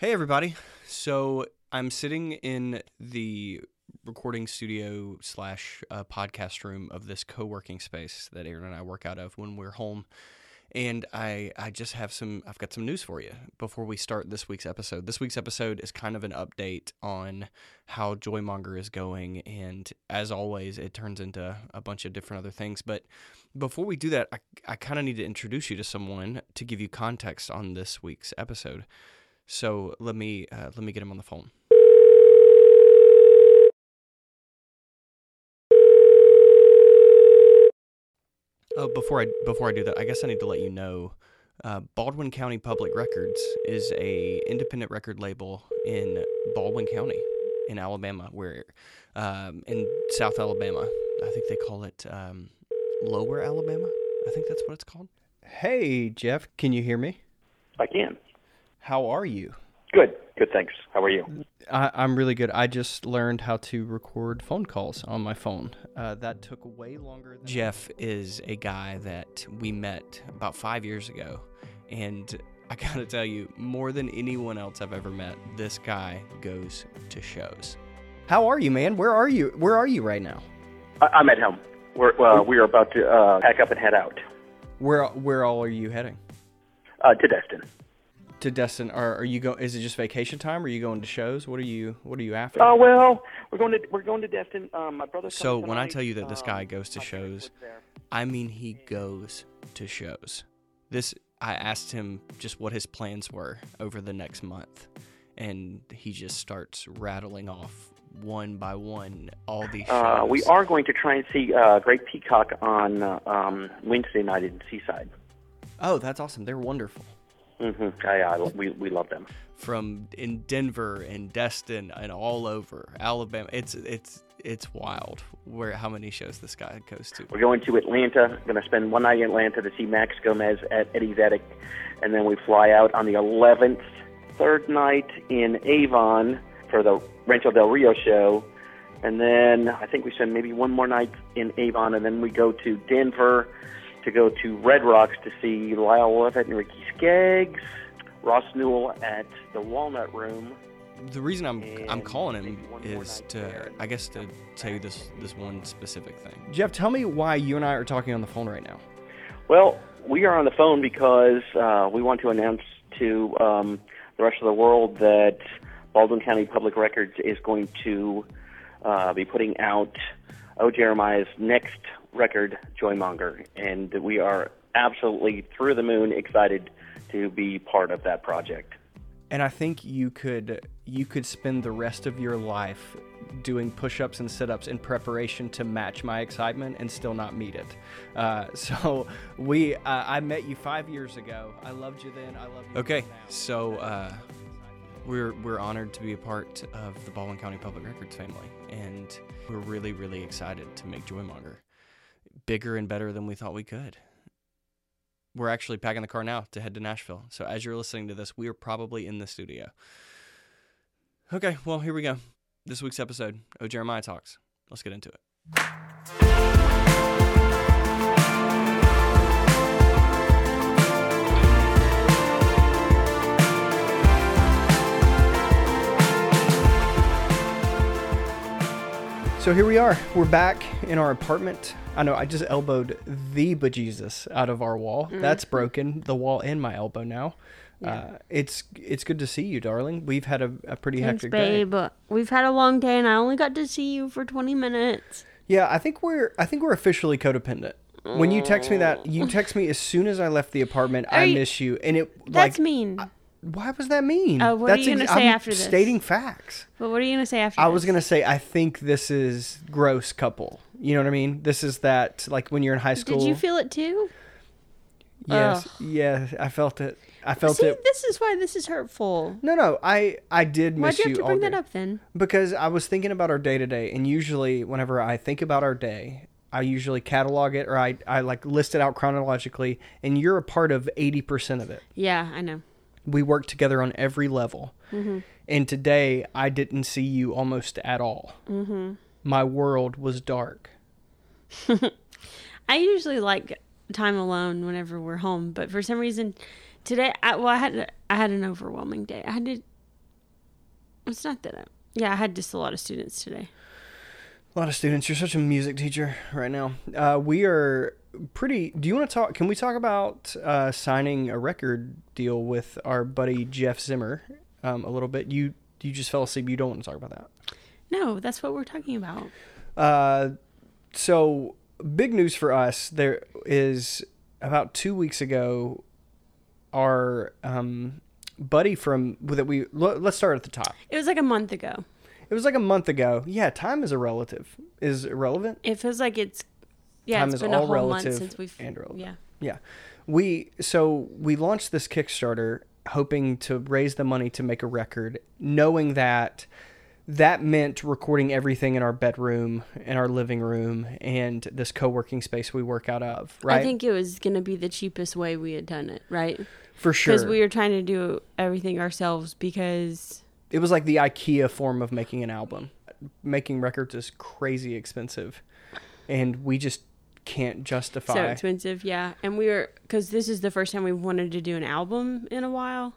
Hey, everybody. So I'm sitting in the recording studio slash uh, podcast room of this co working space that Aaron and I work out of when we're home. And I, I just have some, I've got some news for you before we start this week's episode. This week's episode is kind of an update on how Joymonger is going. And as always, it turns into a bunch of different other things. But before we do that, I, I kind of need to introduce you to someone to give you context on this week's episode. So let me uh, let me get him on the phone. Oh, before I before I do that, I guess I need to let you know, uh, Baldwin County Public Records is a independent record label in Baldwin County, in Alabama, where um, in South Alabama, I think they call it um, Lower Alabama. I think that's what it's called. Hey, Jeff, can you hear me? I can. How are you? Good. Good. Thanks. How are you? I, I'm really good. I just learned how to record phone calls on my phone. Uh, that took way longer. Than Jeff is a guy that we met about five years ago, and I gotta tell you, more than anyone else I've ever met, this guy goes to shows. How are you, man? Where are you? Where are you right now? I- I'm at home. We're uh, we are about to uh, pack up and head out Where Where all are you heading? uh, to Destin. To Destin? Are, are you go? Is it just vacation time? Or are you going to shows? What are you What are you after? Oh well, we're going to we're going to Destin. Um, my brother's So when I tell you that this guy Um, goes to parents shows. I mean he goes to shows. This I asked him just what his plans were over the next month, and he just starts rattling off one by one all these shows. Uh, we are going to try and see uh, Great Peacock on uh, um, Wednesday night in Seaside. Oh, that's awesome! They're wonderful. Hmm I, I, we we love them. From in Denver and Destin and all over Alabama, it's it's it's wild where how many shows this guy goes to. We're going to Atlanta. Going to spend one night in Atlanta to see Max Gomez at Eddie's Attic, and then we fly out on the 11th, third night in Avon for the Rancho Del Rio show, and then I think we spend maybe one more night in Avon, and then we go to Denver to go to Red Rocks to see Lyle Lovett and Ricky Skaggs, Ross Newell at the Walnut Room. the reason I'm I'm calling him maybe one more is to there. I guess to tell you this this one specific thing. Jeff, tell me why you and I are talking on the phone right now. Well, we are on the phone because uh, we want to announce to um, the rest of the world that Baldwin County Public Records is going to uh, be putting out O. Jeremiah's next record, Joymonger, and we are absolutely through the moon excited to be part of that project. And I think you could you could spend the rest of your life doing push-ups and sit-ups in preparation to match my excitement and still not meet it. Uh, so we uh, I met you five years ago. I loved you then. I love you. Okay, so uh, we're we're honored to be a part of the Baldwin County Public Records family, and we're really really excited to make Joymonger bigger and better than we thought we could. We're actually packing the car now to head to Nashville. So as you're listening to this, we are probably in the studio. Okay, well here we go. This week's episode, Oh Jeremiah Talks. Let's get into it. So here we are. We're back in our apartment. I know I just elbowed the bejesus out of our wall. That's broken. The wall in my elbow now. Uh, it's it's good to see you, darling. We've had a, a pretty Thanks, hectic day. babe. We've had a long day, and I only got to see you for 20 minutes. Yeah, I think we're I think we're officially codependent. When you text me that, you text me as soon as I left the apartment. I you- miss you, and it That's like mean. Why was that mean? Uh, what are That's you gonna say I'm after this? Stating facts. but what are you gonna say after? I was gonna say I think this is gross couple. You know what I mean? This is that like when you're in high school. Did you feel it too? Yes. Ugh. Yeah, I felt it. I felt See, it. this is why this is hurtful. No, no, I I did miss Why'd miss you have to bring that up then? Because I was thinking about our day to day, and usually whenever I think about our day, I usually catalog it or I, I like list it out chronologically, and you're a part of 80% of it. Yeah, I know. We work together on every level. Mm-hmm. And today, I didn't see you almost at all. Mm-hmm. My world was dark. I usually like time alone whenever we're home, but for some reason today, I, well, I had I had an overwhelming day. I had to It's not that. I, yeah, I had just a lot of students today. A lot of students. You're such a music teacher right now. Uh, we are pretty. Do you want to talk? Can we talk about uh, signing a record deal with our buddy Jeff Zimmer um, a little bit? You you just fell asleep. You don't want to talk about that. No, that's what we're talking about. Uh, so big news for us. There is about two weeks ago, our um, buddy from that we let's start at the top. It was like a month ago. It was like a month ago. Yeah, time is a relative. Is irrelevant. It feels like it's yeah. Time it's is been a all whole relative month since we've and relevant. yeah. Yeah. We so we launched this Kickstarter hoping to raise the money to make a record, knowing that that meant recording everything in our bedroom, in our living room, and this co-working space we work out of. Right. I think it was going to be the cheapest way we had done it, right? for sure. Because we were trying to do everything ourselves because it was like the IKEA form of making an album. Making records is crazy expensive, and we just can't justify. so expensive, yeah. And we were because this is the first time we wanted to do an album in a while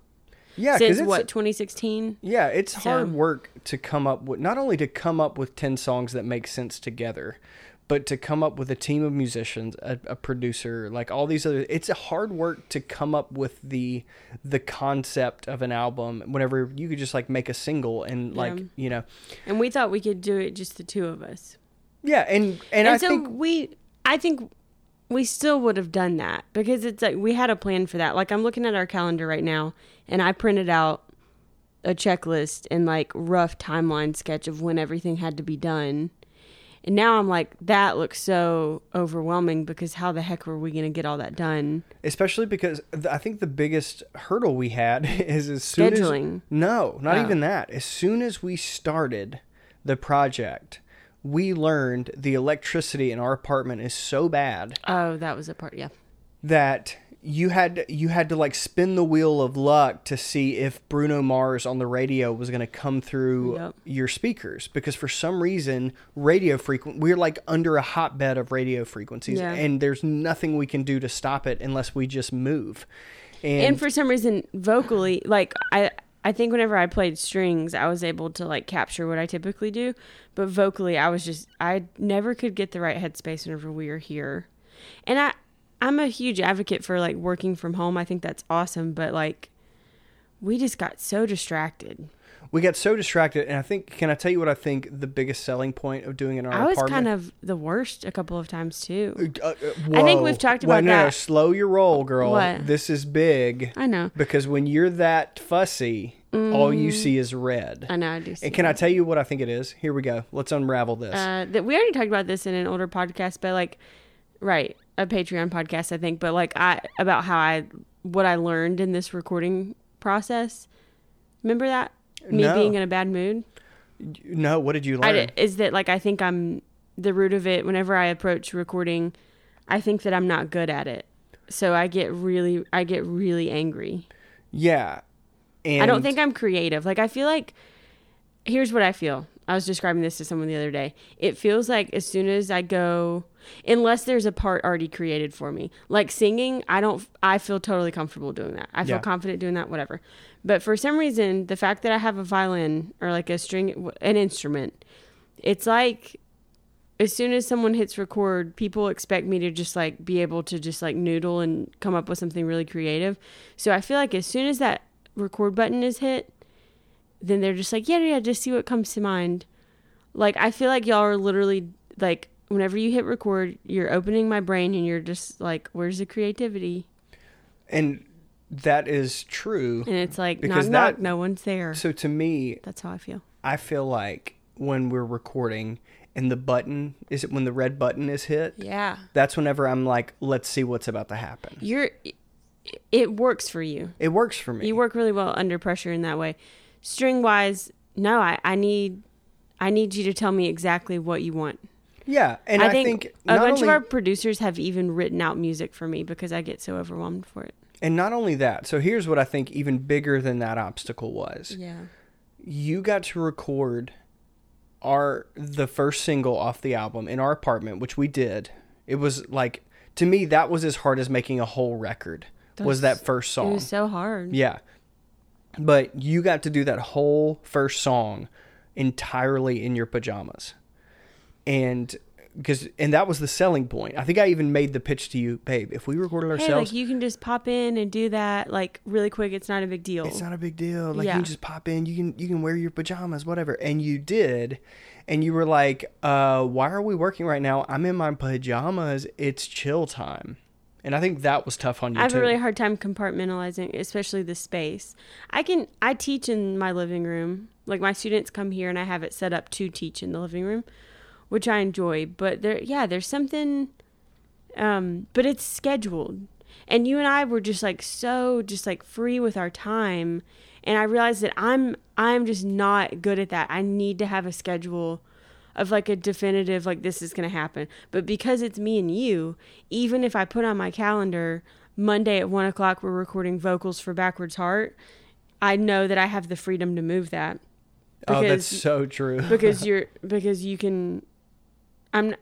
yeah, since it's what 2016. yeah, it's So- hard work to come up with not only to come up with ten songs that make sense together, but to come up with a team of musicians, a, a producer, like all these other. It's a hard work to come up with the the concept of an album. Whenever you could just like make a single and like Yeah. you know, And we thought we could do it just the two of us. yeah, and and, And, I so think we, I think we still would have done that because it's like we had a plan for that. Like I'm looking at our calendar right now, and I printed out a checklist and like rough timeline sketch of when everything had to be done. And now I'm like, that looks so overwhelming because how the heck were we going to get all that done? especially because th- I think the biggest hurdle we had is as soon Scheduling. as no, not Oh. even that. As soon as we started the project, we learned the electricity in our apartment is so bad Oh, that was a part. Yeah. that you had you had to like spin the wheel of luck to see if Bruno Mars on the radio was going to come through Yep. your speakers because for some reason radio frequency we're like under a hotbed of radio frequencies Yeah. and there's nothing we can do to stop it unless we just move. and for some reason vocally like i i think whenever i played strings i was able to like capture what i typically do but vocally i was just i never could get the right headspace whenever we were here. And i i'm a huge advocate for like working from home. I think that's awesome but like we just got so distracted we got so distracted and I think can I tell you what I think the biggest selling point of doing in our i was apartment kind of the worst a couple of times too Uh, uh, I think we've talked Wait, about no, no, that. slow your roll, girl. What? This is big. i know Because when you're that fussy, all you see is red. Mm. i know i do see And can I tell you what I think it is? Here we go. Let's unravel this. uh, that we already talked about this in an older podcast, but like, right, a Patreon podcast, I think. But like, I about how I what I learned in this recording process. Remember that me No. being in a bad mood. no, what did you I learn? di- is that like I think I'm the root of it. Whenever I approach recording, I think that I'm not good at it, so I get really I get really angry. yeah. And I don't think I'm creative. Like I feel like here's what I feel. I was describing this to someone the other day. It feels like as soon as I go unless there's a part already created for me. Like singing, I don't I feel totally comfortable doing that. I feel Yeah. confident doing that whatever. But for some reason, the fact that I have a violin or like a string an instrument, it's like as soon as someone hits record, people expect me to just like be able to just like noodle and come up with something really creative. So I feel like as soon as that record button is hit, then they're just like, yeah, yeah, just see what comes to mind. Like I feel like y'all are literally like whenever you hit record, you're opening my brain and you're just like, where's the creativity? and that is true. And it's like Because knock knock, no one's there. So to me, That's how I feel. I feel like when we're recording and the button is it when the red button is hit? Yeah. That's whenever I'm like, let's see what's about to happen. You're it works for you. It works for me. You work really well under pressure in that way. String wise, no, I, I need I need you to tell me exactly what you want. Yeah, and I I, think, think, a bunch only, of our producers have even written out music for me because I get so overwhelmed for it. and not only that. So here's what I think even bigger than that obstacle was. Yeah. You got to record our the first single off the album in our apartment, which we did. It was like to me that was as hard as making a whole record. was that That's- first It song? was so hard. Yeah. but you got to do that whole first song entirely in your pajamas. And because and that was the selling point. I think I even made the pitch to you, babe. If we recorded Hey, ourselves, like you can just pop in and do that like really quick. It's not a big deal. it's not a big deal. Like you can just pop in, you can you can wear your pajamas, whatever. And you did. And you were like, uh, why are we working right now? I'm in my pajamas. It's chill time. And I think that was tough on you I have too. a really hard time compartmentalizing, especially the space. I can I teach in my living room. Like my students come here and I have it set up to teach in the living room, which I enjoy. But there yeah, there's something um but it's scheduled. And you and I were just like so just like free with our time and I realized that I'm I'm just not good at that. I need to have a schedule of like a definitive like this is gonna happen. But because it's me and you, even if I put on my calendar Monday at one o'clock we're recording vocals for Backwards Heart, I know that I have the freedom to move that. oh, that's so true. Because you're because you can I'm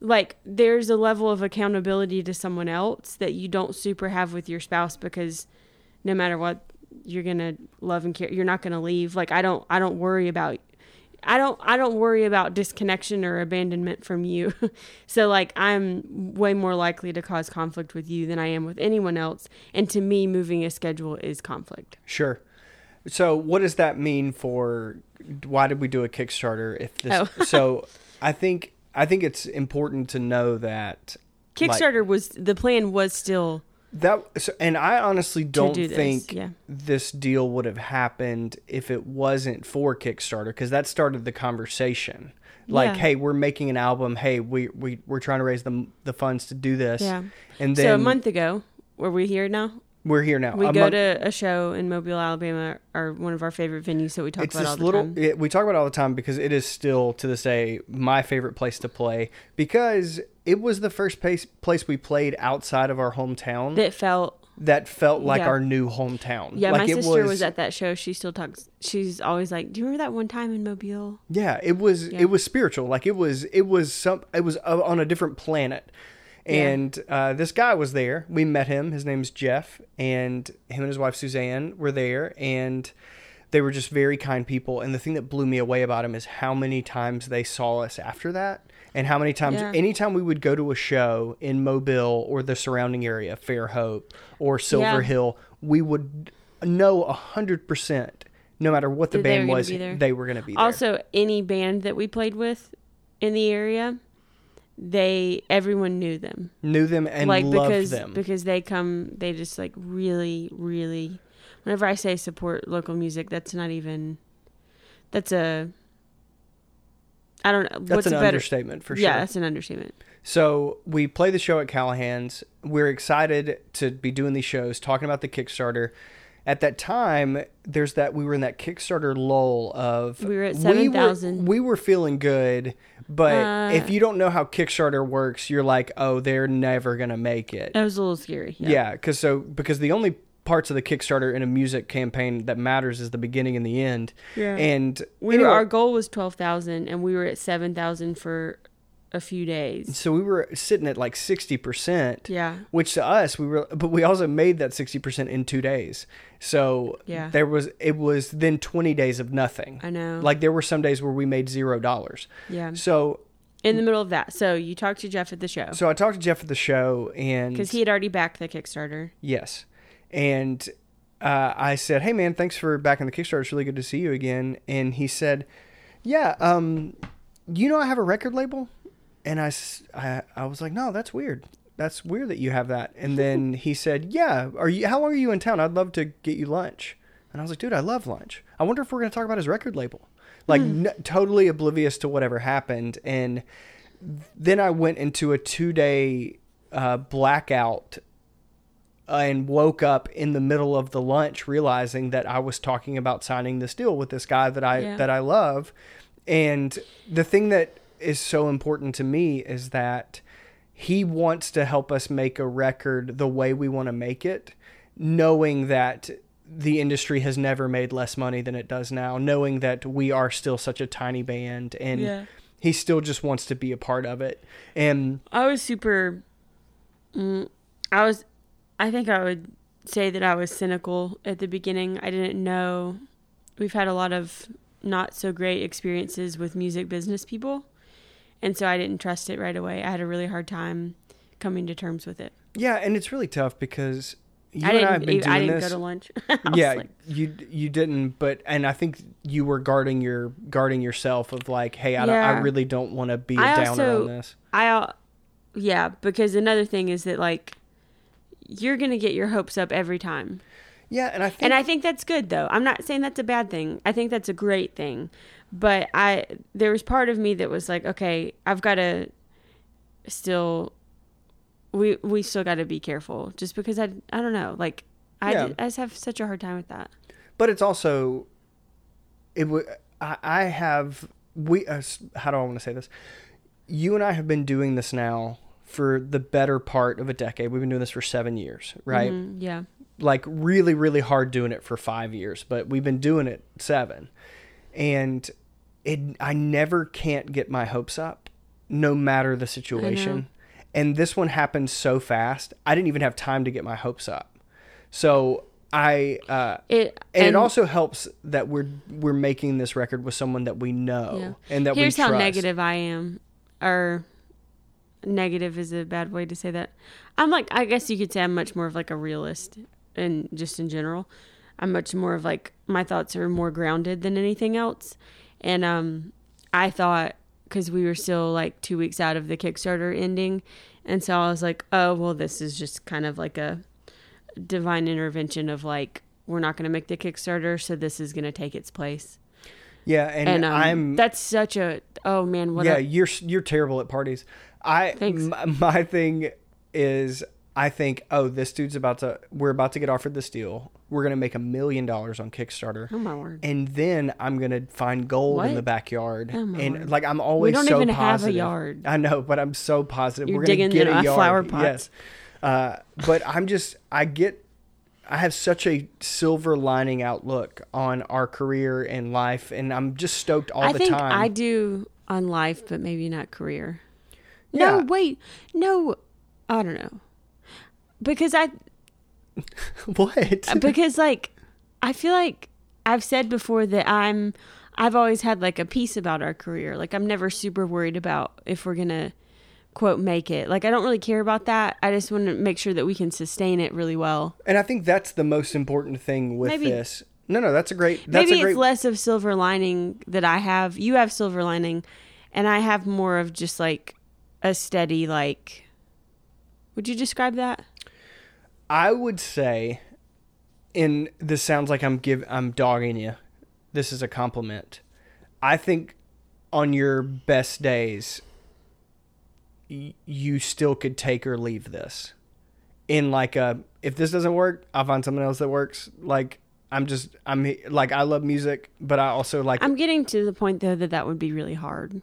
like there's a level of accountability to someone else that you don't super have with your spouse because no matter what you're gonna love and care you're not gonna leave like i don't i don't worry about i don't i don't worry about disconnection or abandonment from you so like i'm way more likely to cause conflict with you than i am with anyone else and to me moving a schedule is conflict Sure. So, what does that mean for why did we do a Kickstarter? If this, Oh. so I think I think it's important to know that like, kickstarter was the plan was still that, so, and I honestly don't do this, think yeah. this deal would have happened if it wasn't for Kickstarter because that started the conversation. Like, Yeah. hey, we're making an album. Hey, we we we're trying to raise the the funds to do this. yeah And then so a month ago were we here now we're here now. we go to a show in mobile alabama or one of our favorite venues that we talk it's about this all the little time it, we talk about it all the time because it is still to this day my favorite place to play because it was the first place place we played outside of our hometown that, felt that felt like Yeah. our new hometown Yeah, like my sister was, at that show. She still talks. She's always like, "Do you remember that one time in Mobile?" yeah it was Yeah. it was spiritual like it was it was some it was uh, on a different planet Yeah. and uh, this guy was there. We met him. His name's jeff. And him and his wife suzanne were there. And they were just very kind people. And the thing that blew me away about him is how many times they saw us after that. And how many times Yeah. anytime we would go to a show in mobile or the surrounding area fairhope or silver Yeah. hill we would know a hundred percent no matter what the band was they were going to be there. Also, any band that we played with in the area, they everyone knew them. knew them and like loved because them because they come, they just like really, really. Whenever I say support local music, that's not even. That's a. I don't know. that's what's an a better? understatement for sure Yeah, that's an understatement. So we play the show at Callaghan's. We're excited to be doing these shows, talking about the Kickstarter. At that time, there's that we were in that Kickstarter lull of We were at 7,000. We were feeling good, but Uh, if you don't know how Kickstarter works, you're like, oh, they're never gonna make it. That was a little scary. Yeah, because so because the only parts of the Kickstarter in a music campaign that matters is the beginning and the end. Yeah. And We anyway, were, our goal was twelve thousand, and we were at seven thousand for a few days. so we were sitting at like sixty percent. Yeah, which to us we were but we also made that 60% in 2 days. So Yeah. there was it was then 20 days of nothing. I know. Like there were some days where we made 0 dollars. yeah. So In the middle of that, so you talked to Jeff at the show so I talked to Jeff at the show and because he had already backed the Kickstarter. yes. And uh, I said, "Hey man, thanks for backing the Kickstarter. It's really good to see you again." And he said, "Yeah, um you know I have a record label?" And I I was like, no, that's weird. That's weird that you have that. And then he said, yeah, are you, how long are you in town? I'd love to get you lunch. And I was like, dude, I love lunch. I wonder if we're going to talk about his record label. Like n- totally oblivious to whatever happened. And then I went into a two day uh, blackout and woke up in the middle of the lunch realizing that I was talking about signing this deal with this guy that I Yeah. that I love. And the thing that is so important to me is that he wants to help us make a record the way we want to make it, knowing that the industry has never made less money than it does now, knowing that we are still such a tiny band and Yeah. he still just wants to be a part of it. And I was super. Mm, I was. I think I would say that I was cynical at the beginning. I didn't know. We've had a lot of not so great experiences with music business people. And so I didn't trust it right away. I had a really hard time coming to terms with it. Yeah, and it's really tough because you I and. I have been doing I didn't this. go to lunch. Yeah, like- you you didn't, but and I think you were guarding your guarding yourself of like, hey, I, don't, I really don't want to be a I downer also- on this. I, yeah, because another thing is that like, you're gonna get your hopes up every time, Yeah, and I think and I think that's good though. I'm not saying that's a bad thing. I think that's a great thing, but I there was part of me that was like, okay, I've got to still. We we still got to be careful, just because I I don't know, like I, Yeah. I just have such a hard time with that. but it's also it would I, I have we uh, how do I want to say this? You and I have been doing this now for the better part of a decade. We've been doing this for seven years, right? Mhm, yeah. like really really hard doing it for five years but we've been doing it seven and it i never can't get my hopes up no matter the situation. and this one happened so fast i didn't even have time to get my hopes up. So i uh It and, it also helps that we're we're making this record with someone that we know Yeah. and that we're Here's we how negative I am, or negative is a bad way to say that. I'm like, I guess you could say I'm much more of like a realist, and just in general, I'm much more of like my thoughts are more grounded than anything else. And um, I thought because we were still like two weeks out of the Kickstarter ending, and so I was like, oh well, this is just kind of like a divine intervention of like we're not going to make the Kickstarter, so this is going to take its place. yeah and, And, um, i'm that's such a oh man what yeah, a, you're you're terrible at parties. I Thanks. m- my thing is I think oh this dude's about to we're about to get offered this deal. We're gonna make a million dollars on Kickstarter. oh my word And then I'm gonna find gold in the backyard, Oh, my and word. like I'm always don't so even have a positive. yard. I know, but I'm so positive. You're We're gonna digging get in a our yard. flower pot. Yes, uh, but I'm just I get I have such a silver lining outlook on our career and life, and I'm just stoked all i the think time. i do on life but maybe not career Yeah. no wait no i don't know because i what? Uh, because like i feel like i've said before that i'm i've always had like a piece about our career like i'm never super worried about if we're gonna quote make it like i don't really care about that i just want to make sure that we can sustain it really well And I think that's the most important thing with Maybe- this. No, no, that's a great. That's maybe a great. it's less of silver lining that I have. You have silver lining, and I have more of just like a steady like. Would you describe that? I would say, and this sounds like I'm give I'm dogging you. This is a compliment. I think on your best days, y- you still could take or leave this. In like a, if this doesn't work, I'll find something else that works. Like I'm just I'm like I love music, but I also like I'm getting to the point though that that would be really hard.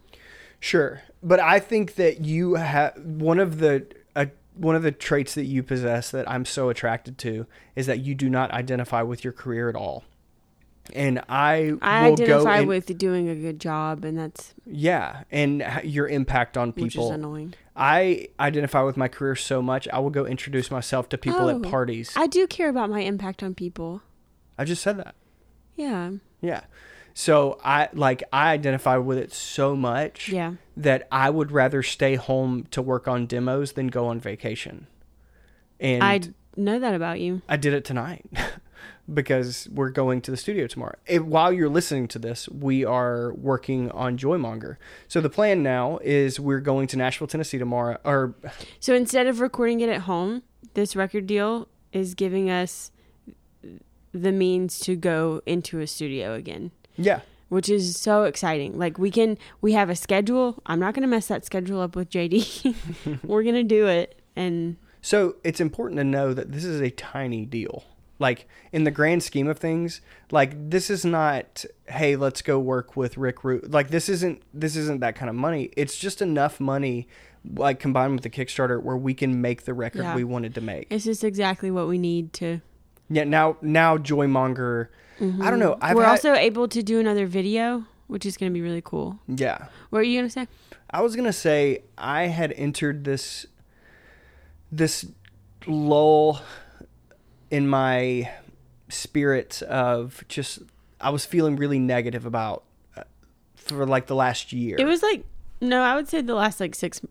Sure, but I think that you have one of the one of the traits that you possess that I'm so attracted to is that you do not identify with your career at all. And I, I will go identify and- with doing a good job, and that's yeah, and your impact on people, which is annoying. I identify with my career so much. I will go introduce myself to people Oh, at parties. I do care about my impact on people. I just said that. Yeah, Yeah. So I like I identify with it so much yeah. that I would rather stay home to work on demos than go on vacation. And I know that about you. I did it tonight because we're going to the studio tomorrow. It, while you're listening to this, we are working on Joymonger. So the plan now is we're going to Nashville, Tennessee tomorrow. Or So instead of recording it at home, this record deal is giving us the means to go into a studio again. Yeah, which is so exciting. Like we can we have a schedule. I'm not going to mess that schedule up with JD. We're going to do it and So it's important to know that this is a tiny deal. Like in the grand scheme of things, like this is not, hey, let's go work with Rick Root. Like this isn't this isn't that kind of money. It's just enough money like combined with the Kickstarter where we can make the record Yeah. we wanted to make. it's just exactly what we need to Yeah, now now Joymonger I don't know. I've Mm-hmm. We're had, also able to do another video, which is going to be really cool. Yeah. What are you going to say? I was gonna say I had entered this this lull in my spirit of just I was feeling really negative about uh, for like the last year. It was like no, I would say the last like six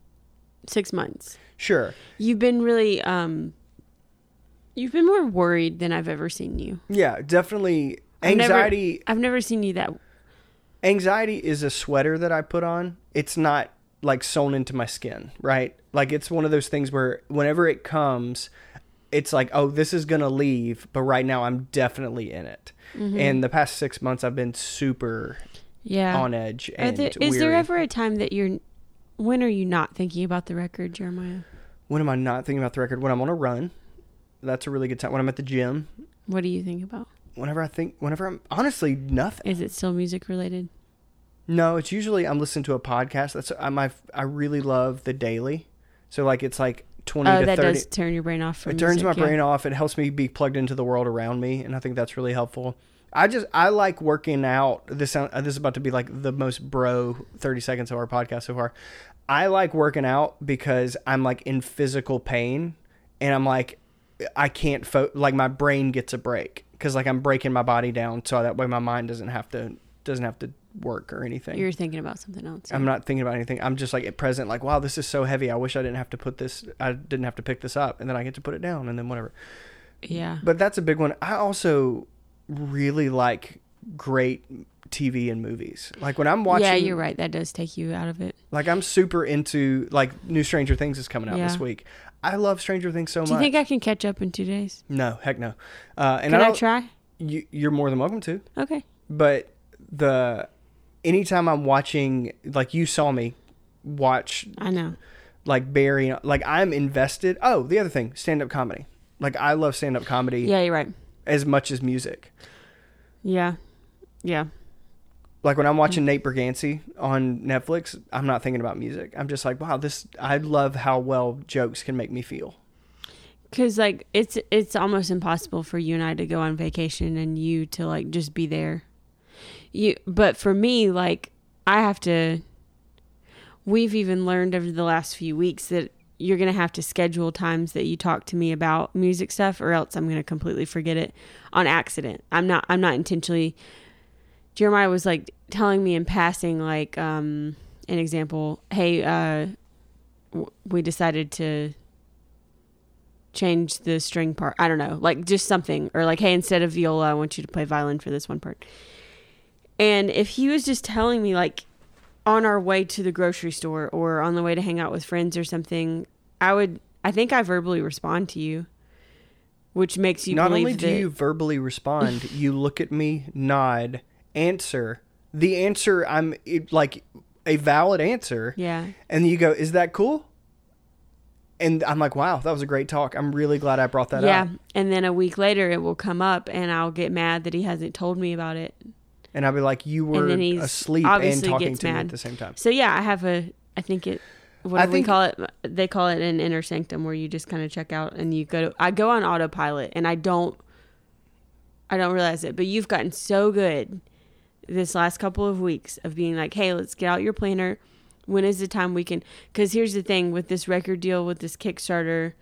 six months. sure. You've been really um you've been more worried than I've ever seen you. Yeah, definitely I've never- anxiety I've never seen you that anxiety is a sweater that I put on. It's not like sewn into my skin, right? Like it's one of those things where whenever it comes, it's like, oh, this is gonna leave, but right now I'm definitely in it. Mm-hmm. And the past six months, I've been super yeah. on edge and there, is there ever a time that you're when are you not thinking about the record, Jeremiah? when am I not thinking about the record? When I'm on a run, that's a really good time. When I'm at the gym, What do you think about? whenever I think, whenever I'm honestly nothing. Is it still music related? No, it's usually I'm listening to a podcast. That's I my I really love the daily. So like it's like twenty Oh, to that thirty. does turn your brain off from it turns music, my yeah. brain off. It helps me be plugged into the world around me, and I think that's really helpful. I just I like working out. This sound, uh, this is about to be like the most bro thirty seconds of our podcast so far. I like working out because I'm like in physical pain, and I'm like I can't fo- like my brain gets a break because like I'm breaking my body down so that way my mind doesn't have to doesn't have to work or anything. You're thinking about something else. I'm not thinking about anything. I'm just like at present, like, wow, this is so heavy. I wish I didn't have to put this, I didn't have to pick this up. And then I get to put it down and then whatever. yeah. But that's a big one. I also really like great TV and movies. Like when I'm watching, yeah, you're right. That does take you out of it. like I'm super into, like, new Stranger Things is coming out this Yeah. week. I love Stranger Things so much. Do you much. think I can catch up in two days? no, heck no. Uh, and Can I, I try? You, you're more than welcome to. Okay. but the anytime I'm watching, like you saw me watch I know. like Barry, like I'm invested. Oh, the other thing, stand up comedy. Like I love stand up comedy Yeah, you're right. as much as music. Yeah. Yeah. Like when I'm mm-hmm. watching Nate Bargatze on Netflix, I'm not thinking about music. I'm just like, wow, this. I love how well jokes can make me feel. Cause like it's it's almost impossible for you and I to go on vacation and you to like just be there. You but for me like I have to we've even learned over the last few weeks that you're going to have to schedule times that you talk to me about music stuff or else I'm going to completely forget it on accident. I'm not I'm not intentionally Jeremiah was like telling me in passing like um an example, "Hey, uh w- we decided to change the string part. I don't know, like just something, or like, hey, instead of viola, I want you to play violin for this one part. And if he was just telling me, like, on our way to the grocery store or on the way to hang out with friends or something, I would, I think I verbally respond to you, which makes you Not only do that, you verbally respond, you look at me, nod, answer. The answer, I'm it, like a valid answer. yeah, And you go, "Is that cool?" And I'm like, "Wow, that was a great talk. I'm really glad I brought that yeah. up." And then a week later, it will come up, and I'll get mad that he hasn't told me about it. And I'll be like, "You were then he's asleep and talking to me mad. at the same time." So yeah, I have a. I think it. What I do we call it? They call it an inner sanctum, where you just kind of check out and you go. To, I go on autopilot, and I don't. I don't realize it, but you've gotten so good this last couple of weeks of being like, "Hey, let's get out your planner. When is the time we can?" Because here's the thing with this record deal, with this Kickstarter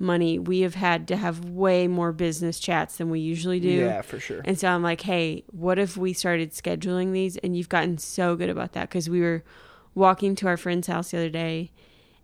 money, we have had to have way more business chats than we usually do. Yeah, for sure. And so I'm like, hey, what if we started scheduling these? And you've gotten so good about that because we were walking to our friend's house the other day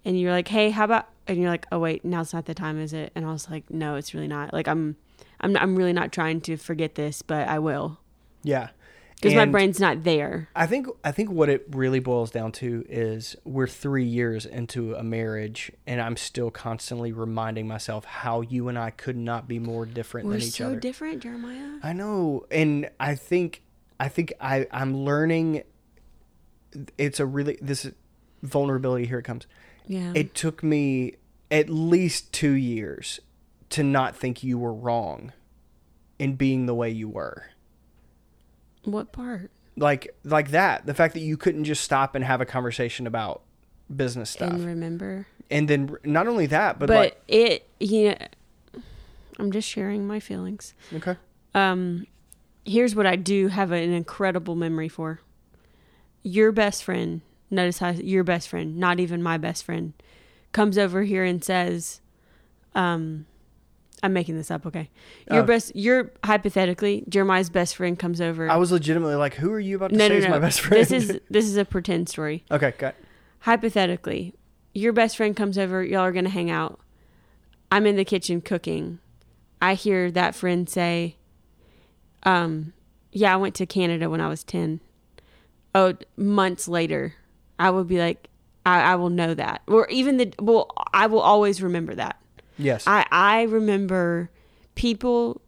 and you're like, hey, how about, and you're like, oh, wait, now's not the time, is it? And I was like, no, it's really not. Like, I'm, I'm, I'm really not trying to forget this, but I will Yeah. Because my brain's not there. I think I think what it really boils down to is we're 3 years into a marriage and I'm still constantly reminding myself how you and I could not be more different We're than each so other. different, Jeremiah. I know, and I think I think I I'm learning. It's a really this vulnerability. Here it comes. Yeah. It took me at least two years to not think you were wrong in being the way you were. What part? Like like that. The fact that you couldn't just stop and have a conversation about business stuff, And remember. and, then not only that, but, But, like it, you know, I'm just sharing my feelings. okay, um here's what I do have an incredible memory for. Your best friend, notice how your best friend, not even my best friend, comes over here and says, um, I'm making this up. Okay, your Oh. best. Your hypothetically, Jeremiah's best friend comes over. I was legitimately like, "Who are you about to no, say no, is no. my best friend?" This is this is a pretend story. okay. Got Hypothetically, your best friend comes over. Y'all are gonna hang out. I'm in the kitchen cooking. I hear that friend say, "Um, yeah, I went to Canada when I was ten. Oh, months later, I would be like, I, I will know that, or even the well, I will always remember that. Yes. I I remember people.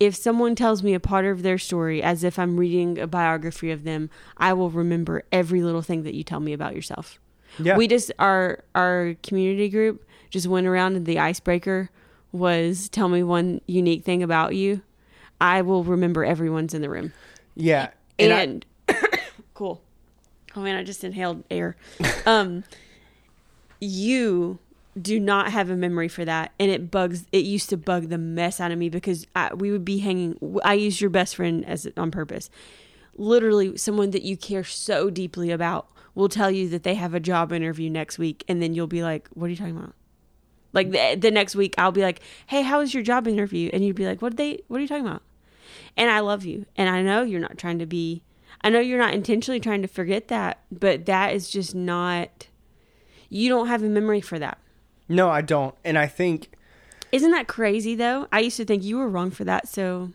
If someone tells me a part of their story as if I'm reading a biography of them, I will remember every little thing that you tell me about yourself. yeah. We just our our community group just went around and the icebreaker was tell me one unique thing about you. I will remember everyone's in the room. yeah. And, I- And, cool. Oh man, I just inhaled air. Um you do not have a memory for that and it bugs it used to bug the mess out of me because I, we would be hanging I used your best friend as on purpose. Literally someone that you care so deeply about will tell you that they have a job interview next week and then you'll be like, "What are you talking about?" Like the, the next week I'll be like, "Hey, how was your job interview?" and you'd be like, "What they what are you talking about?" and I love you. And I know you're not trying to be, I know you're not intentionally trying to forget that, but that is just not, you don't have a memory for that. No, I don't. And I think Isn't that crazy though? I used to think you were wrong for that. So,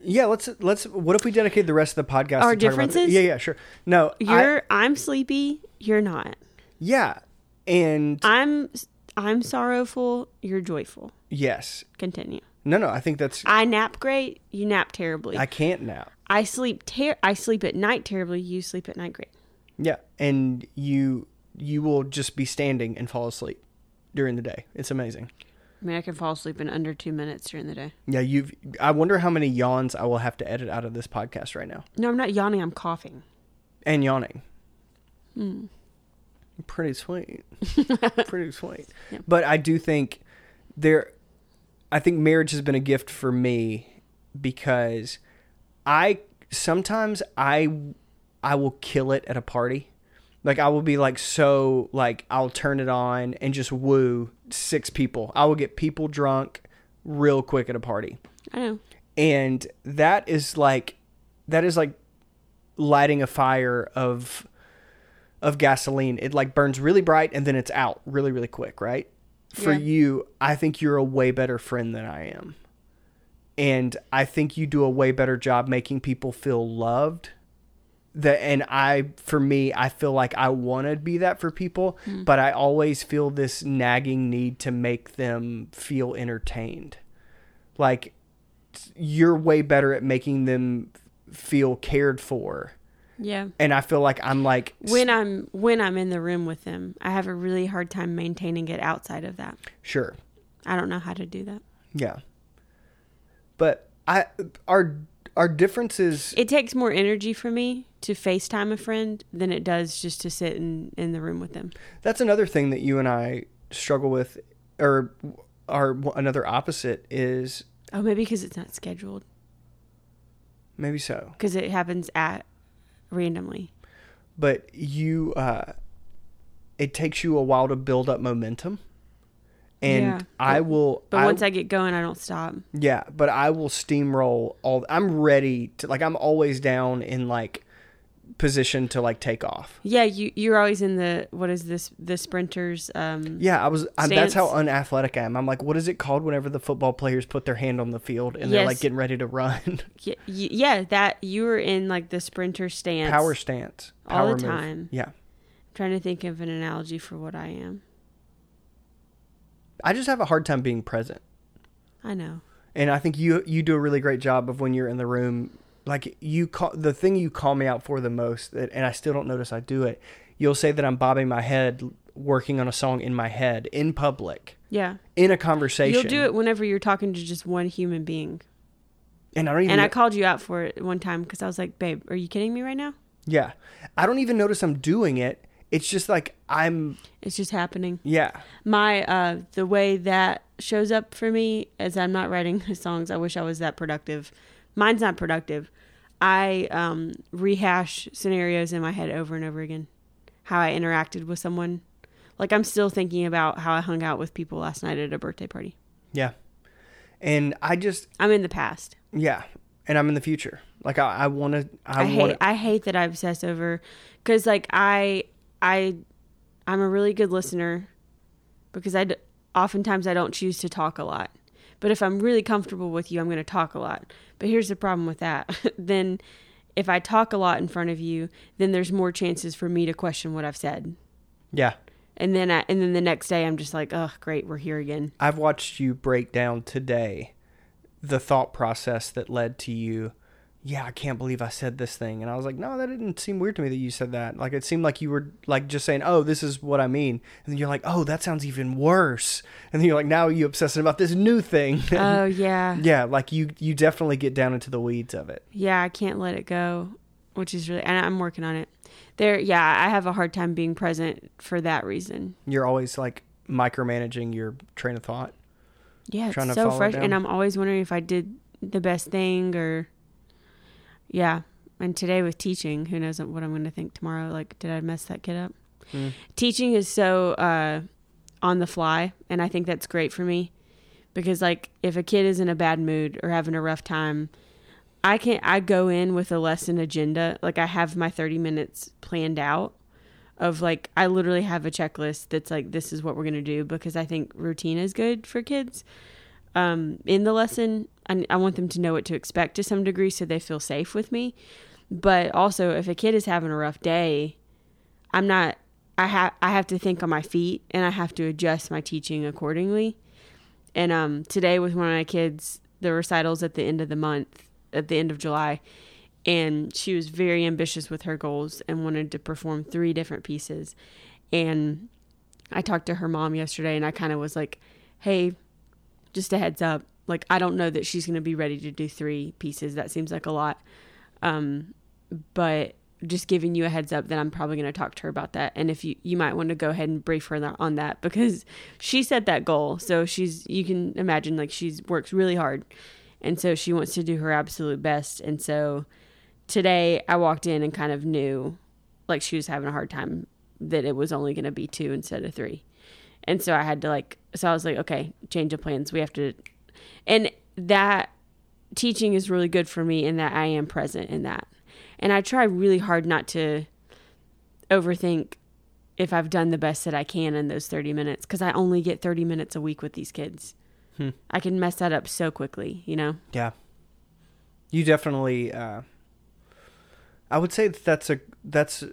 yeah. Let's let's. What if we dedicate the rest of the podcast? Our to differences? yeah. Yeah. Sure. No. You're, I, am sleepy. You're not. yeah. And I'm, I'm sorrowful. You're joyful. yes. Continue. No. No. I think that's. I nap great. You nap terribly. I I, can't now. sleep ter- I sleep at night terribly. You sleep at night great. Yeah. And you you will just be standing and fall asleep during the day. It's amazing. I mean, I can fall asleep in under two minutes during the day. Yeah. You've. I wonder how many yawns I will have to edit out of this podcast right now. No, I'm not yawning. I'm coughing. And yawning. Hmm. Pretty sweet. Pretty sweet. But I do think there I think marriage has been a gift for me because I sometimes I I will kill it at a party. Like I will be like so like I'll turn it on and just woo six people. I will get people drunk real quick at a party I know. and that is like that is like lighting a fire of of gasoline it like burns really bright and then it's out really really quick right for Yeah. you i think you're a way better friend than i am and i think you do a way better job making people feel loved that and i for me i feel like i want to be that for people hmm. but i always feel this nagging need to make them feel entertained like you're way better at making them feel cared for Yeah. and i feel like i'm like when I'm when I'm in the room with them, I have a really hard time maintaining it outside of that. sure I don't know how to do that. yeah but i our our differences It takes more energy for me to FaceTime a friend than it does just to sit in, in the room with them. that's another thing that you and i struggle with or are another opposite is Oh, maybe because it's not scheduled. maybe so Because it happens at randomly. but you uh it takes you a while to build up momentum and Yeah, i but- will But once I get going, I don't stop. Yeah, but I will steamroll all. I'm ready to like. I'm always down in like position to like take off. Yeah, you you're always in the what is this the sprinters um Yeah, I was. I, that's how unathletic I am. I'm like, what is it called whenever the football players put their hand on the field and they're like getting ready to run? yeah, yeah that you were in like the sprinter stance. Power stance. All the move. time. Yeah, trying to think of an analogy for what I am. I just have a hard time being present, I know. and I think you you do a really great job of when you're in the room. Like you call the thing you call me out for the most, that, and I still don't notice I do it. You'll say that I'm bobbing my head, working on a song in my head in public. Yeah. in a conversation. You'll do it whenever you're talking to just one human being. and I don't even. And I called you out for it one time because I was like, babe, are you kidding me right now? yeah, I don't even notice I'm doing it. It's just like I'm. It's just happening. Yeah, My, uh, the way that shows up for me is I'm not writing the songs. I wish I was that productive. Mine's not productive. I um, rehash scenarios in my head over and over again. How I interacted with someone. Like I'm still thinking about how I hung out with people last night at a birthday party. yeah. And I just I'm in the past. yeah, and I'm in the future. Like I, I want to. I, hate I hate that I obsess over because like I I I'm a really good listener because I oftentimes I don't choose to talk a lot. But if I'm really comfortable with you, I'm going to talk a lot. But here's the problem with that. then if I talk a lot in front of you, then there's more chances for me to question what I've said. Yeah, And then I, and then the next day I'm just like, "Oh, great, we're here again." I've watched you break down today the thought process that led to you. Yeah, I can't believe I said this thing, and I was like, no, that didn't seem weird to me that you said that. Like it seemed like you were like just saying, oh, this is what I mean, and then you're like, oh, that sounds even worse, and then you're like, now you obsessing about this new thing. Oh, yeah. yeah, like you you definitely get down into the weeds of it. Yeah, I can't let it go, which is really, and I'm working on it. There, yeah, I have a hard time being present for that reason. You're always like micromanaging your train of thought. Yeah, Trying to it's so follow it fresh, and I'm always wondering if I did the best thing or, yeah. And today with teaching, who knows what I'm going to think tomorrow? Like, did I mess that kid up? Mm. Teaching is so uh, on the fly, and I think that's great for me because, like, if a kid is in a bad mood or having a rough time, I can I go in with a lesson agenda. Like, I have my 30 minutes planned out of like I literally have a checklist that's like this is what we're gonna do because I think routine is good for kids. Um, in the lesson, I, I want them to know what to expect to some degree so they feel safe with me. But also, if a kid is having a rough day, I'm not. I have I have to think on my feet and I have to adjust my teaching accordingly. And um, today with one of my kids, the recitals at the end of the month, at the end of July, and she was very ambitious with her goals and wanted to perform three different pieces. And I talked to her mom yesterday and I kind of was like, "Hey, just a heads up. Like I don't know that she's going to be ready to do three pieces. That seems like a lot. Um but just giving you a heads up that I'm probably going to talk to her about that. And if you you might want to go ahead and brief her on that because she set that goal. So she's you can imagine like she's works really hard. And so she wants to do her absolute best. And so today I walked in and kind of knew like she was having a hard time that it was only going to be two instead of three. And so I had to like so I was like okay, change of plans. We have to and that teaching is really good for me in that I am present in that. And I try really hard not to overthink if I've done the best that I can in those 30 minutes because I only get 30 minutes a week with these kids. Hmm. I can mess that up so quickly, you know? Yeah. You definitely uh I would say that that's a that's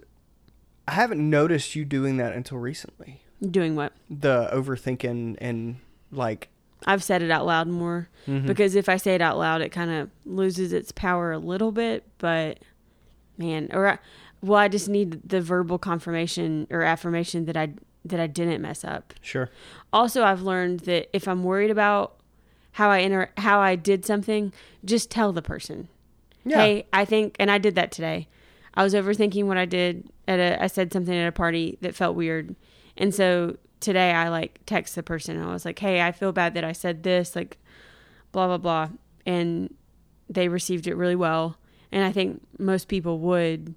I haven't noticed you doing that until recently. Doing what? The overthinking and like I've said it out loud more mhm. because if I say it out loud, it kind of loses its power a little bit. But man, or I, well, I just need the verbal confirmation or affirmation that I that I didn't mess up. sure. Also, I've learned that if I'm worried about how I inter- how I did something, just tell the person. Yeah. Hey, I think, and I did that today. I was overthinking what I did at a. I said something at a party that felt weird, and so today I like text the person. And I was like, "Hey, I feel bad that I said this." Like, blah blah blah, and they received it really well. And I think most people would,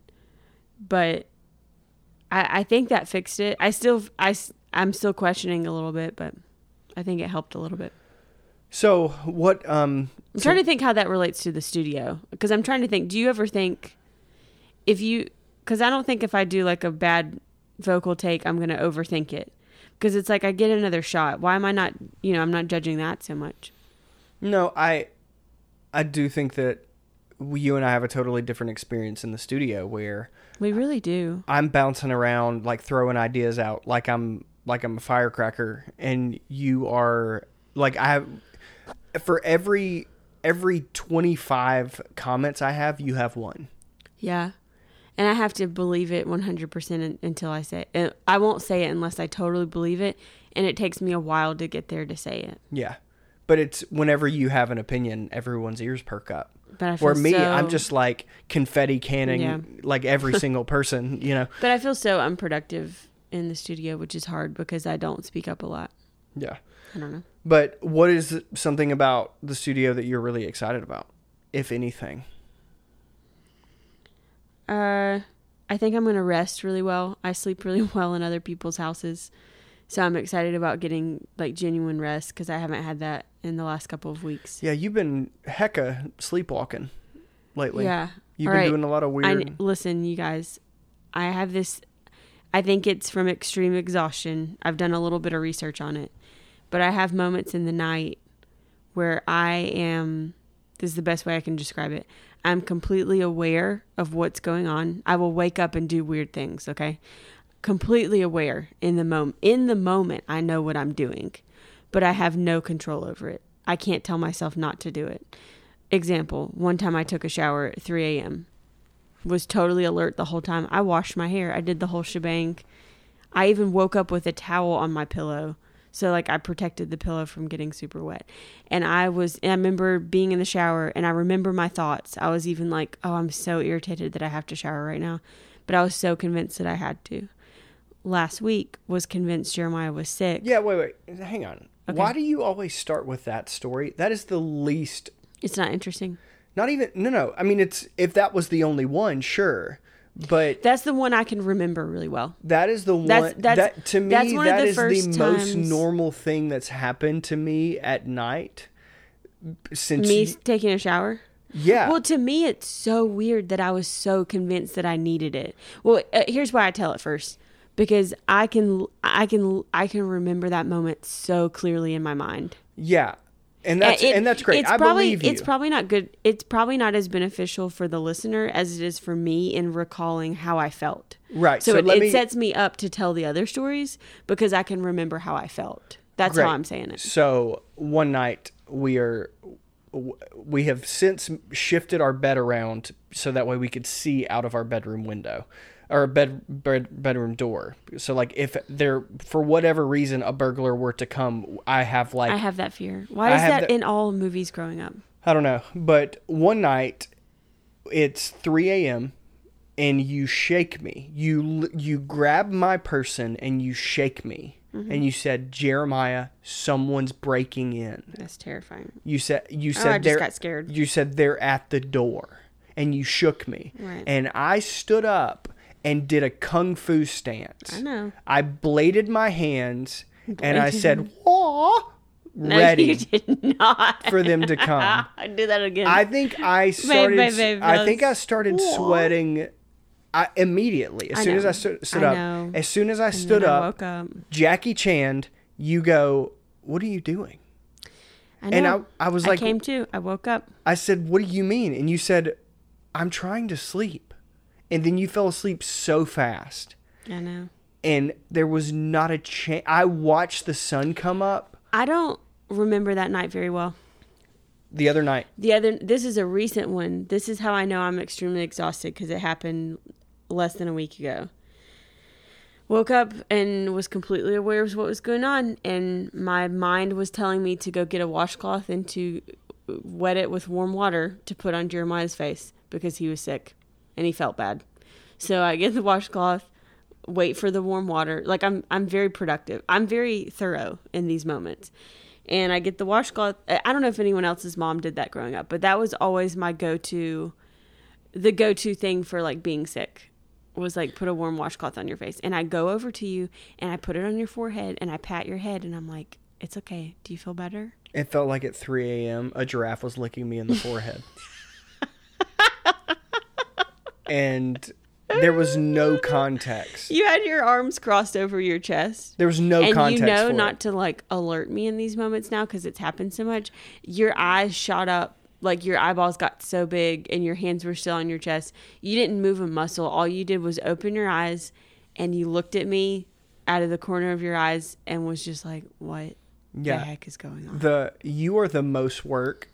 but I, I think that fixed it. I still, I, I'm still questioning a little bit, but I think it helped a little bit. So what um I'm so- trying to think how that relates to the studio because I'm trying to think. Do you ever think if you? Because I don't think if I do like a bad vocal take, I'm gonna overthink it. Because it's like I get another shot. Why am I not? You know, I'm not judging that so much. No, I I do think that you and I have a totally different experience in the studio where We really do. I'm bouncing around like throwing ideas out like I'm like I'm a firecracker and you are like I have for every every 25 comments I have you have one. Yeah. And I have to believe it 100% until I say it. I won't say it unless I totally believe it. And it takes me a while to get there to say it. Yeah. But it's whenever you have an opinion everyone's ears perk up. But I feel For me, so, I'm just like confetti canning Yeah. like every single person, you know. But I feel so unproductive in the studio, which is hard because I don't speak up a lot. Yeah. I don't know. But what is something about the studio that you're really excited about, if anything? Uh, I think I'm gonna rest really well. I sleep really well in other people's houses, So I'm excited about getting like genuine rest because I haven't had that in the last couple of weeks. Yeah, you've been hecka sleepwalking lately. Yeah. You've All been right. doing a lot of weird. kn- listen, you guys. I have this. I think it's from extreme exhaustion. I've done a little bit of research on it, but I have moments in the night where I am. This is the best way I can describe it. I'm completely aware of what's going on. I will wake up and do weird things. Okay, completely aware in the moment. In the moment, I know what I'm doing, but I have no control over it. I can't tell myself not to do it. Example: One time I took a shower at 3 a.m was totally alert the whole time. I washed my hair. I did the whole shebang. I even woke up with a towel on my pillow. So like I protected the pillow from getting super wet. And I was and I remember being in the shower and I remember my thoughts. I was even like, "Oh, I'm so irritated that I have to shower right now." But I was so convinced that I had to. Last week was convinced Jeremiah was sick. yeah, wait, wait. Hang on. Okay. Why do you always start with that story? That is the least. It's not interesting. Not even. No, no. I mean, it's if that was the only one, sure. But That's the one I can remember really well. that is the one That's- that's- that to me that's one of the is the most times- normal thing that's happened to me at night since Me you- taking a shower? yeah. Well, to me, it's so weird that I was so convinced that I needed it. Well, uh, here's why I tell it first because I can, I can, I can remember that moment so clearly in my mind. yeah. And that's it- and that's great. It's I probably, believe you. It's probably not good. It's probably not as beneficial for the listener as it is for me in recalling how I felt. Right, So, so it, me- sets me up to tell the other stories because I can remember how I felt. That's Great. how I'm saying it. So one night we are we have since shifted our bed around so that way we could see out of our bedroom window or bed, bed bedroom door. So like if there for whatever reason a burglar were to come, I have like I have that fear. Why is that the- in all movies growing up? I don't know, but one night it's 3 a.m. and you shake me. You you grab my person and you shake me. Mm-hmm. And you said, Jeremiah, someone's breaking in. That's terrifying. You said you Oh, said I just they're got scared. You said they're at the door, and you shook me. Right. And I stood up and did a kung fu stance. I know. I bladed my hands, and I Bladed. said, "Wah!" No, ready you did not. for them to come. I do that again. I think I started. babe, babe, I think I started Wah. sweating. I, immediately, as I soon as. I stood, stood I up, know. as soon as I And stood up, up. Jackie Chan, you go, "What are you doing?" Know. And I, I was like, I came to. I woke up. I said, "What do you mean?" And you said, "I'm trying to sleep." And then you fell asleep so fast. I know. And there was not a chance. I watched the sun come up I don't remember that night very well. the other night. The other. This is a recent one. This is how I know I'm extremely exhausted because it happened less than a week ago. Woke up and was completely aware of what was going on, and my mind was telling me to go get a washcloth and to wet it with warm water to put on Jeremiah's face because he was sick and he felt bad. So I get the washcloth, wait for the warm water. Like I'm I'm very productive. I'm very thorough in these moments. And I get the washcloth. I don't know if anyone else's mom did that growing up, but that was always my go-to the go-to thing for like being sick was like put a warm washcloth on your face. And I go over to you and I put it on your forehead and I pat your head and I'm like, "It's okay. Do you feel better?" It felt like at 3 a.m. a giraffe was licking me in the forehead. and there was no context. You had your arms crossed over your chest. There was no and context you know not it. to like alert me in these moments now because it's happened so much your eyes shot up like your eyeballs got so big and your hands were still on your chest you didn't move a muscle all you did was open your eyes and you looked at me out of the corner of your eyes and was just like what Yeah. the heck is going on the you are the most work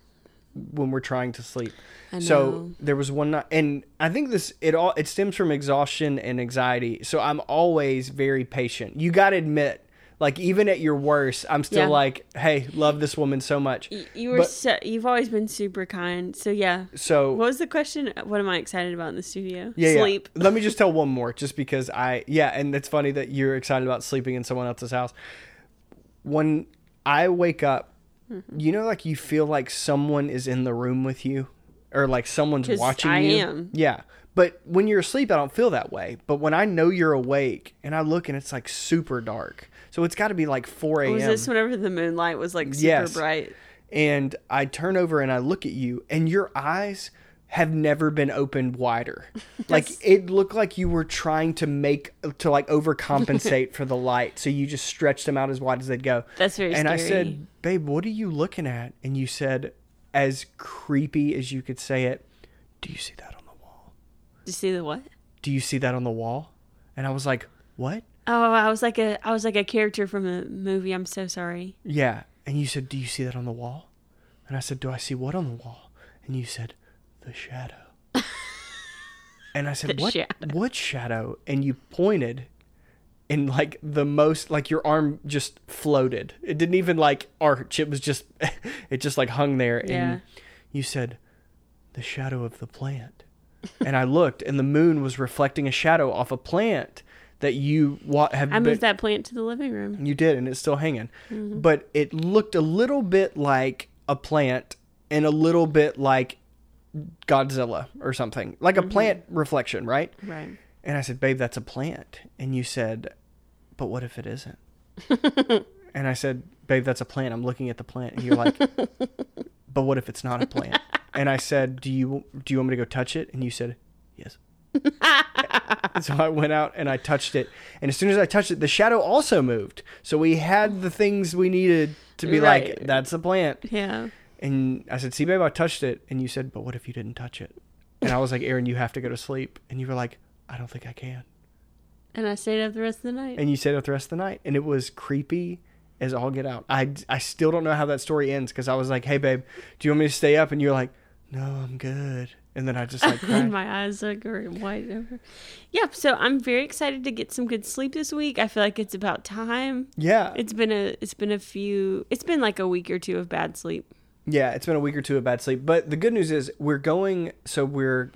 when we're trying to sleep. So there was one night, and I think this it all it stems from exhaustion and anxiety. So I'm always very patient. You got to admit, like even at your worst, I'm still Yeah. like, hey, love this woman so much. Y- you were But- so, you've always been super kind so yeah So what was the question what am i excited about in the studio yeah, yeah. sleep Let me just tell one more, just because I yeah, and it's funny that you're excited about sleeping in someone else's house. When I wake up, Mm-hmm. you know, like you feel like someone is in the room with you, or like someone's watching I you. am. Yeah, But when you're asleep, I don't feel that way. But when I know you're awake and I look and it's like super dark, so it's got to be like 4 a.m. Was this whenever the moonlight was like super Yes. bright? and I turn over and I look at you, and your eyes have never been opened wider. like it looked like you were trying to make to like overcompensate for the light, so you just stretched them out as wide as they'd go. That's very And I said, "Babe, what are you looking at?" And you said, as creepy as you could say it, "Do you see that on the wall? Do you see the what? Do you see that on the wall?" And I was like, "What?" Oh, I was like a I was like a character from a movie. I'm so sorry. Yeah. And you said, Do you see that on the wall? And I said, Do I see what on the wall? And you said, The shadow. and I said, The What shadow. what shadow? And you pointed and like the most like your arm just floated. It didn't even like arch. It was just it just like hung there. Yeah. And you said, The shadow of the plant. and I looked and the moon was reflecting a shadow off a plant that you wa- have I been, moved that plant to the living room. you did, and it's still hanging. Mm-hmm. But it looked a little bit like a plant and a little bit like Godzilla or something, like Mm-hmm. a plant reflection, right? Right. And I said, Babe, that's a plant. And you said, But what if it isn't? and I said, Babe, that's a plant. I'm looking at the plant. And you're like, But what if it's not a plant? And I said, Do you do you want me to go touch it? And you said, Yes. So I went out and I touched it. And as soon as I touched it, the shadow also moved. So we had the things we needed to be like, that's a plant. Yeah. And I said, see, babe, I touched it. And you said, but what if you didn't touch it? And I was like, Aaron, you have to go to sleep. And you were like, I don't think I can. And I stayed up the rest of the night. And you stayed up the rest of the night. And it was creepy as all get out. I, I still don't know how that story ends because I was like, hey, babe, do you want me to stay up? And you're like, no, I'm good. And then I just like and my eyes are wide over. Yep. So I'm very excited to get some good sleep this week. I feel like it's about time. yeah. It's been a it's been a few it's been like a week or two of bad sleep. Yeah, it's been a week or two of bad sleep. But the good news is we're going. So we're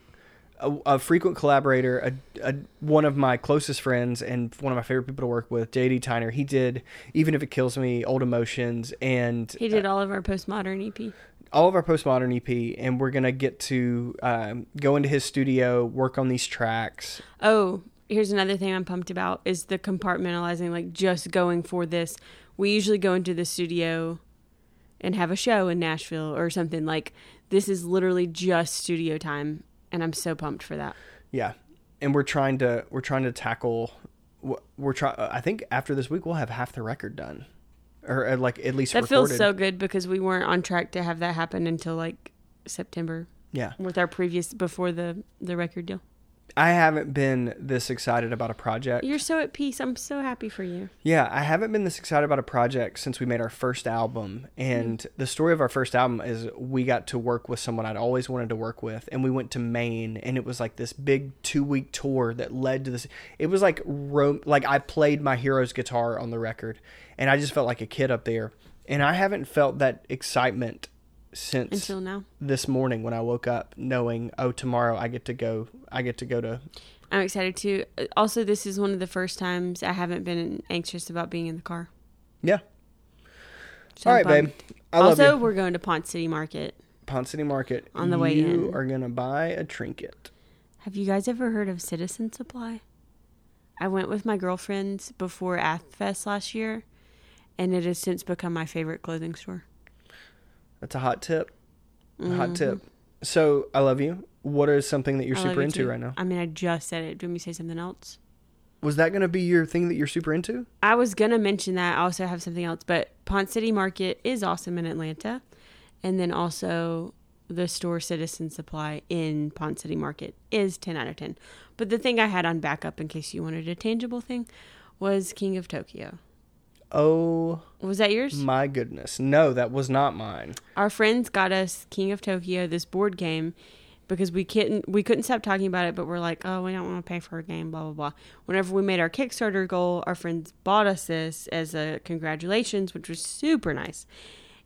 a, a frequent collaborator, a, a one of my closest friends and one of my favorite people to work with, JD Tyner. He did even if it kills me, old emotions, and He did all of our postmodern EP. all of our postmodern EP. And we're gonna get to um, go into his studio, work on these tracks. Oh, here's another thing I'm pumped about is the compartmentalizing, like just going for this. We usually go into the studio and have a show in Nashville or something. Like this is literally just studio time, and I'm so pumped for that. Yeah, and we're trying to we're trying to tackle. We're trying. I think after this week we'll have half the record done, or uh, like at least That recorded. feels so good because we weren't on track to have that happen until like September yeah. with our previous before the the record deal. I haven't been this excited about a project. You're so at peace. I'm so happy for you. Yeah, I haven't been this excited about a project since we made our first album. And mm. the story of our first album is we got to work with someone I'd always wanted to work with. And we went to Maine, and it was like this big two week tour that led to this. It was like rom- like I played my hero's guitar on the record, and I just felt like a kid up there. And I haven't felt that excitement since Until now, this morning when I woke up, knowing oh tomorrow I get to go. I get to go to I'm excited too. Uh, Also, this is one of the first times I haven't been anxious about being in the car. yeah. So All I'm babe. I love also, you. we're going to Ponce City Market. Ponce City Market. On the way in, you are gonna buy a trinket. Have you guys ever heard of Citizen Supply? I went with my girlfriends before AthFest last year, and it has since become my favorite clothing store. That's a hot tip. Mm-hmm. hot tip. So I love you. What is something that you're I super into too. right now? I mean, I just said it. Do you want me to say something else? Was that gonna be your thing that you're super into? I was gonna mention that. I also have something else, but Ponce City Market is awesome in Atlanta, and then also the store Citizen Supply in Ponce City Market is ten out of ten. But the thing I had on backup in case you wanted a tangible thing was King of Tokyo. Oh Was that yours? my goodness. No, that was not mine. Our friends got us King of Tokyo, this board game, because we couldn't we couldn't stop talking about it, but we're like, oh, we don't want to pay for a game, blah blah blah. Whenever we made our Kickstarter goal, our friends bought us this as a congratulations, which was super nice.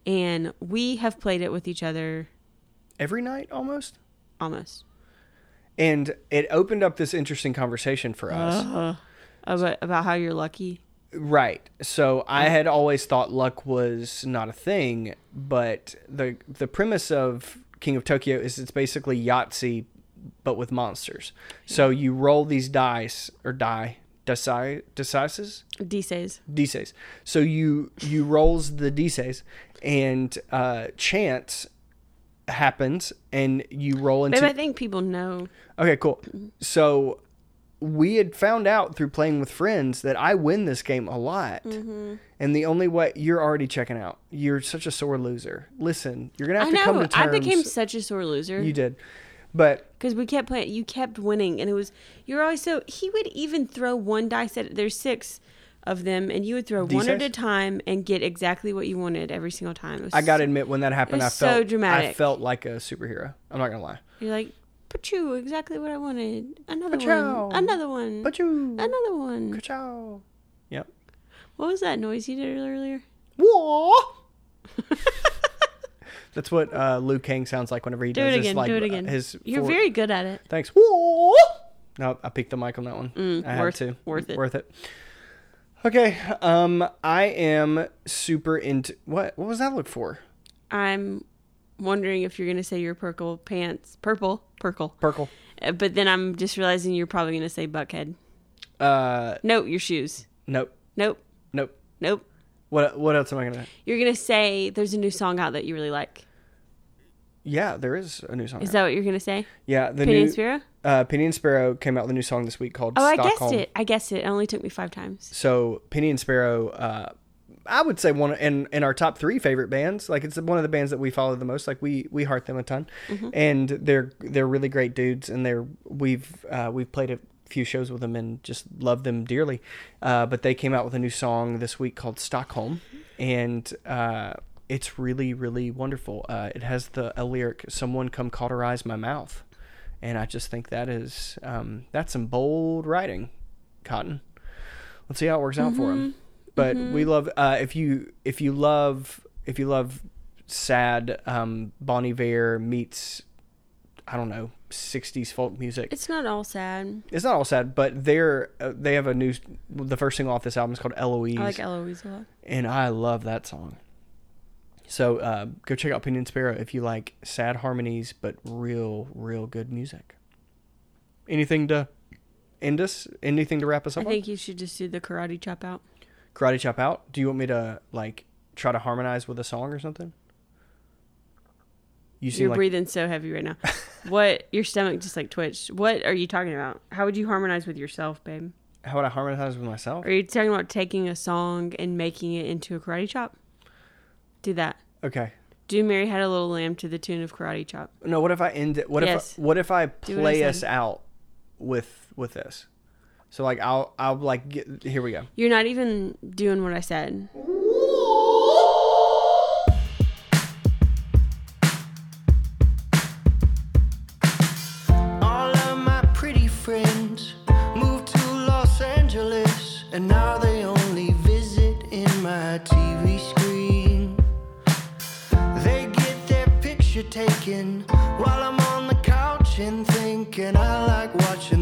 And we have played it with each other Every night almost. almost. And it opened up this interesting conversation for us. Uh, about, about how you're lucky. Right. So I had always thought luck was not a thing, but the the premise of King of Tokyo is it's basically Yahtzee but with monsters. So you roll these dice or die dice dices D-says. dices. So you you rolls the dices and uh, chance happens and you roll into Babe, I think people know. Okay, cool. So we had found out through playing with friends that I win this game a lot. Mm-hmm. And the only way you're already checking out. You're such a sore loser. Listen, you're gonna have I to come to terms. I became such a sore loser. you did, but because we kept playing you kept winning and it was you're always so he would even throw one dice at there's six of them and you would throw one at a time and get exactly what you wanted every single time I gotta so- admit when that happened, I was so felt I dramatic. felt like a superhero. I'm not gonna lie. you're like Pachoo, exactly what I wanted. Another Pachow. one. Another one. But you, Another one. Ka-chow. Yep. What was that noise you did earlier? Whoa. That's what uh, Liu Kang sounds like whenever he Do does it this, again. like, do it uh, again. His You're for- very good at it. Thanks. Whoa. No, I picked the mic on that one. Mm, I worth- had to. worth it. Worth it. Okay. Um, I am super into what? What was that look for? I'm wondering if you're gonna say your purple pants, purple, purple. Purple. Uh, But then I'm just realizing you're probably gonna say buckhead. Uh, No, your shoes. nope. Nope. Nope. Nope. What? What else am I gonna? You're gonna say there's a new song out that you really like. Yeah, there is a new song. Is out. that what you're gonna say? yeah, the Penny new and Sparrow? uh, Penny and Sparrow came out with a new song this week called Oh, I guessed it. I guessed it. It only took me five times. So Penny and Sparrow, uh, I would say one in in our top three favorite bands. Like it's one of the bands that we follow the most. Like we we heart them a ton, and they're they're really great dudes. And they're we've uh, we've played a few shows with them and just love them dearly. Uh, but they came out with a new song this week called Stockholm, and uh, it's really really wonderful. Uh, it has the a lyric "Someone come cauterize my mouth," and I just think that is um, that's some bold writing, Cotton. Let's see how it works out for him. But we love uh, if you if you love if you love sad um, Bon Iver meets I don't know '60s folk music. It's not all sad. It's not all sad, but they're uh, they have a new the first single off this album is called Eloise, I like Eloise a lot. and I love that song. So uh, go check out Penny and Sparrow if you like sad harmonies but real real good music. Anything to end us? Anything to wrap us I up? on? think you should just do the karate chop out. Karate chop out do you want me to like try to harmonize with a song or something you You're like breathing so heavy right now. what? Your stomach just like twitched. What are you talking about? How would you harmonize with yourself, babe? how would i harmonize with myself Are you talking about taking a song and making it into a karate chop? Do that. okay Do Mary Had a Little Lamb to the tune of Karate Chop. no what if i end it what Yes. if I, what if i play us out with with this so like i'll i'll like get here we go You're not even doing what I said. All of my pretty friends moved to Los Angeles, and now they only visit in my TV screen. They get their picture taken while I'm on the couch and thinking I like watching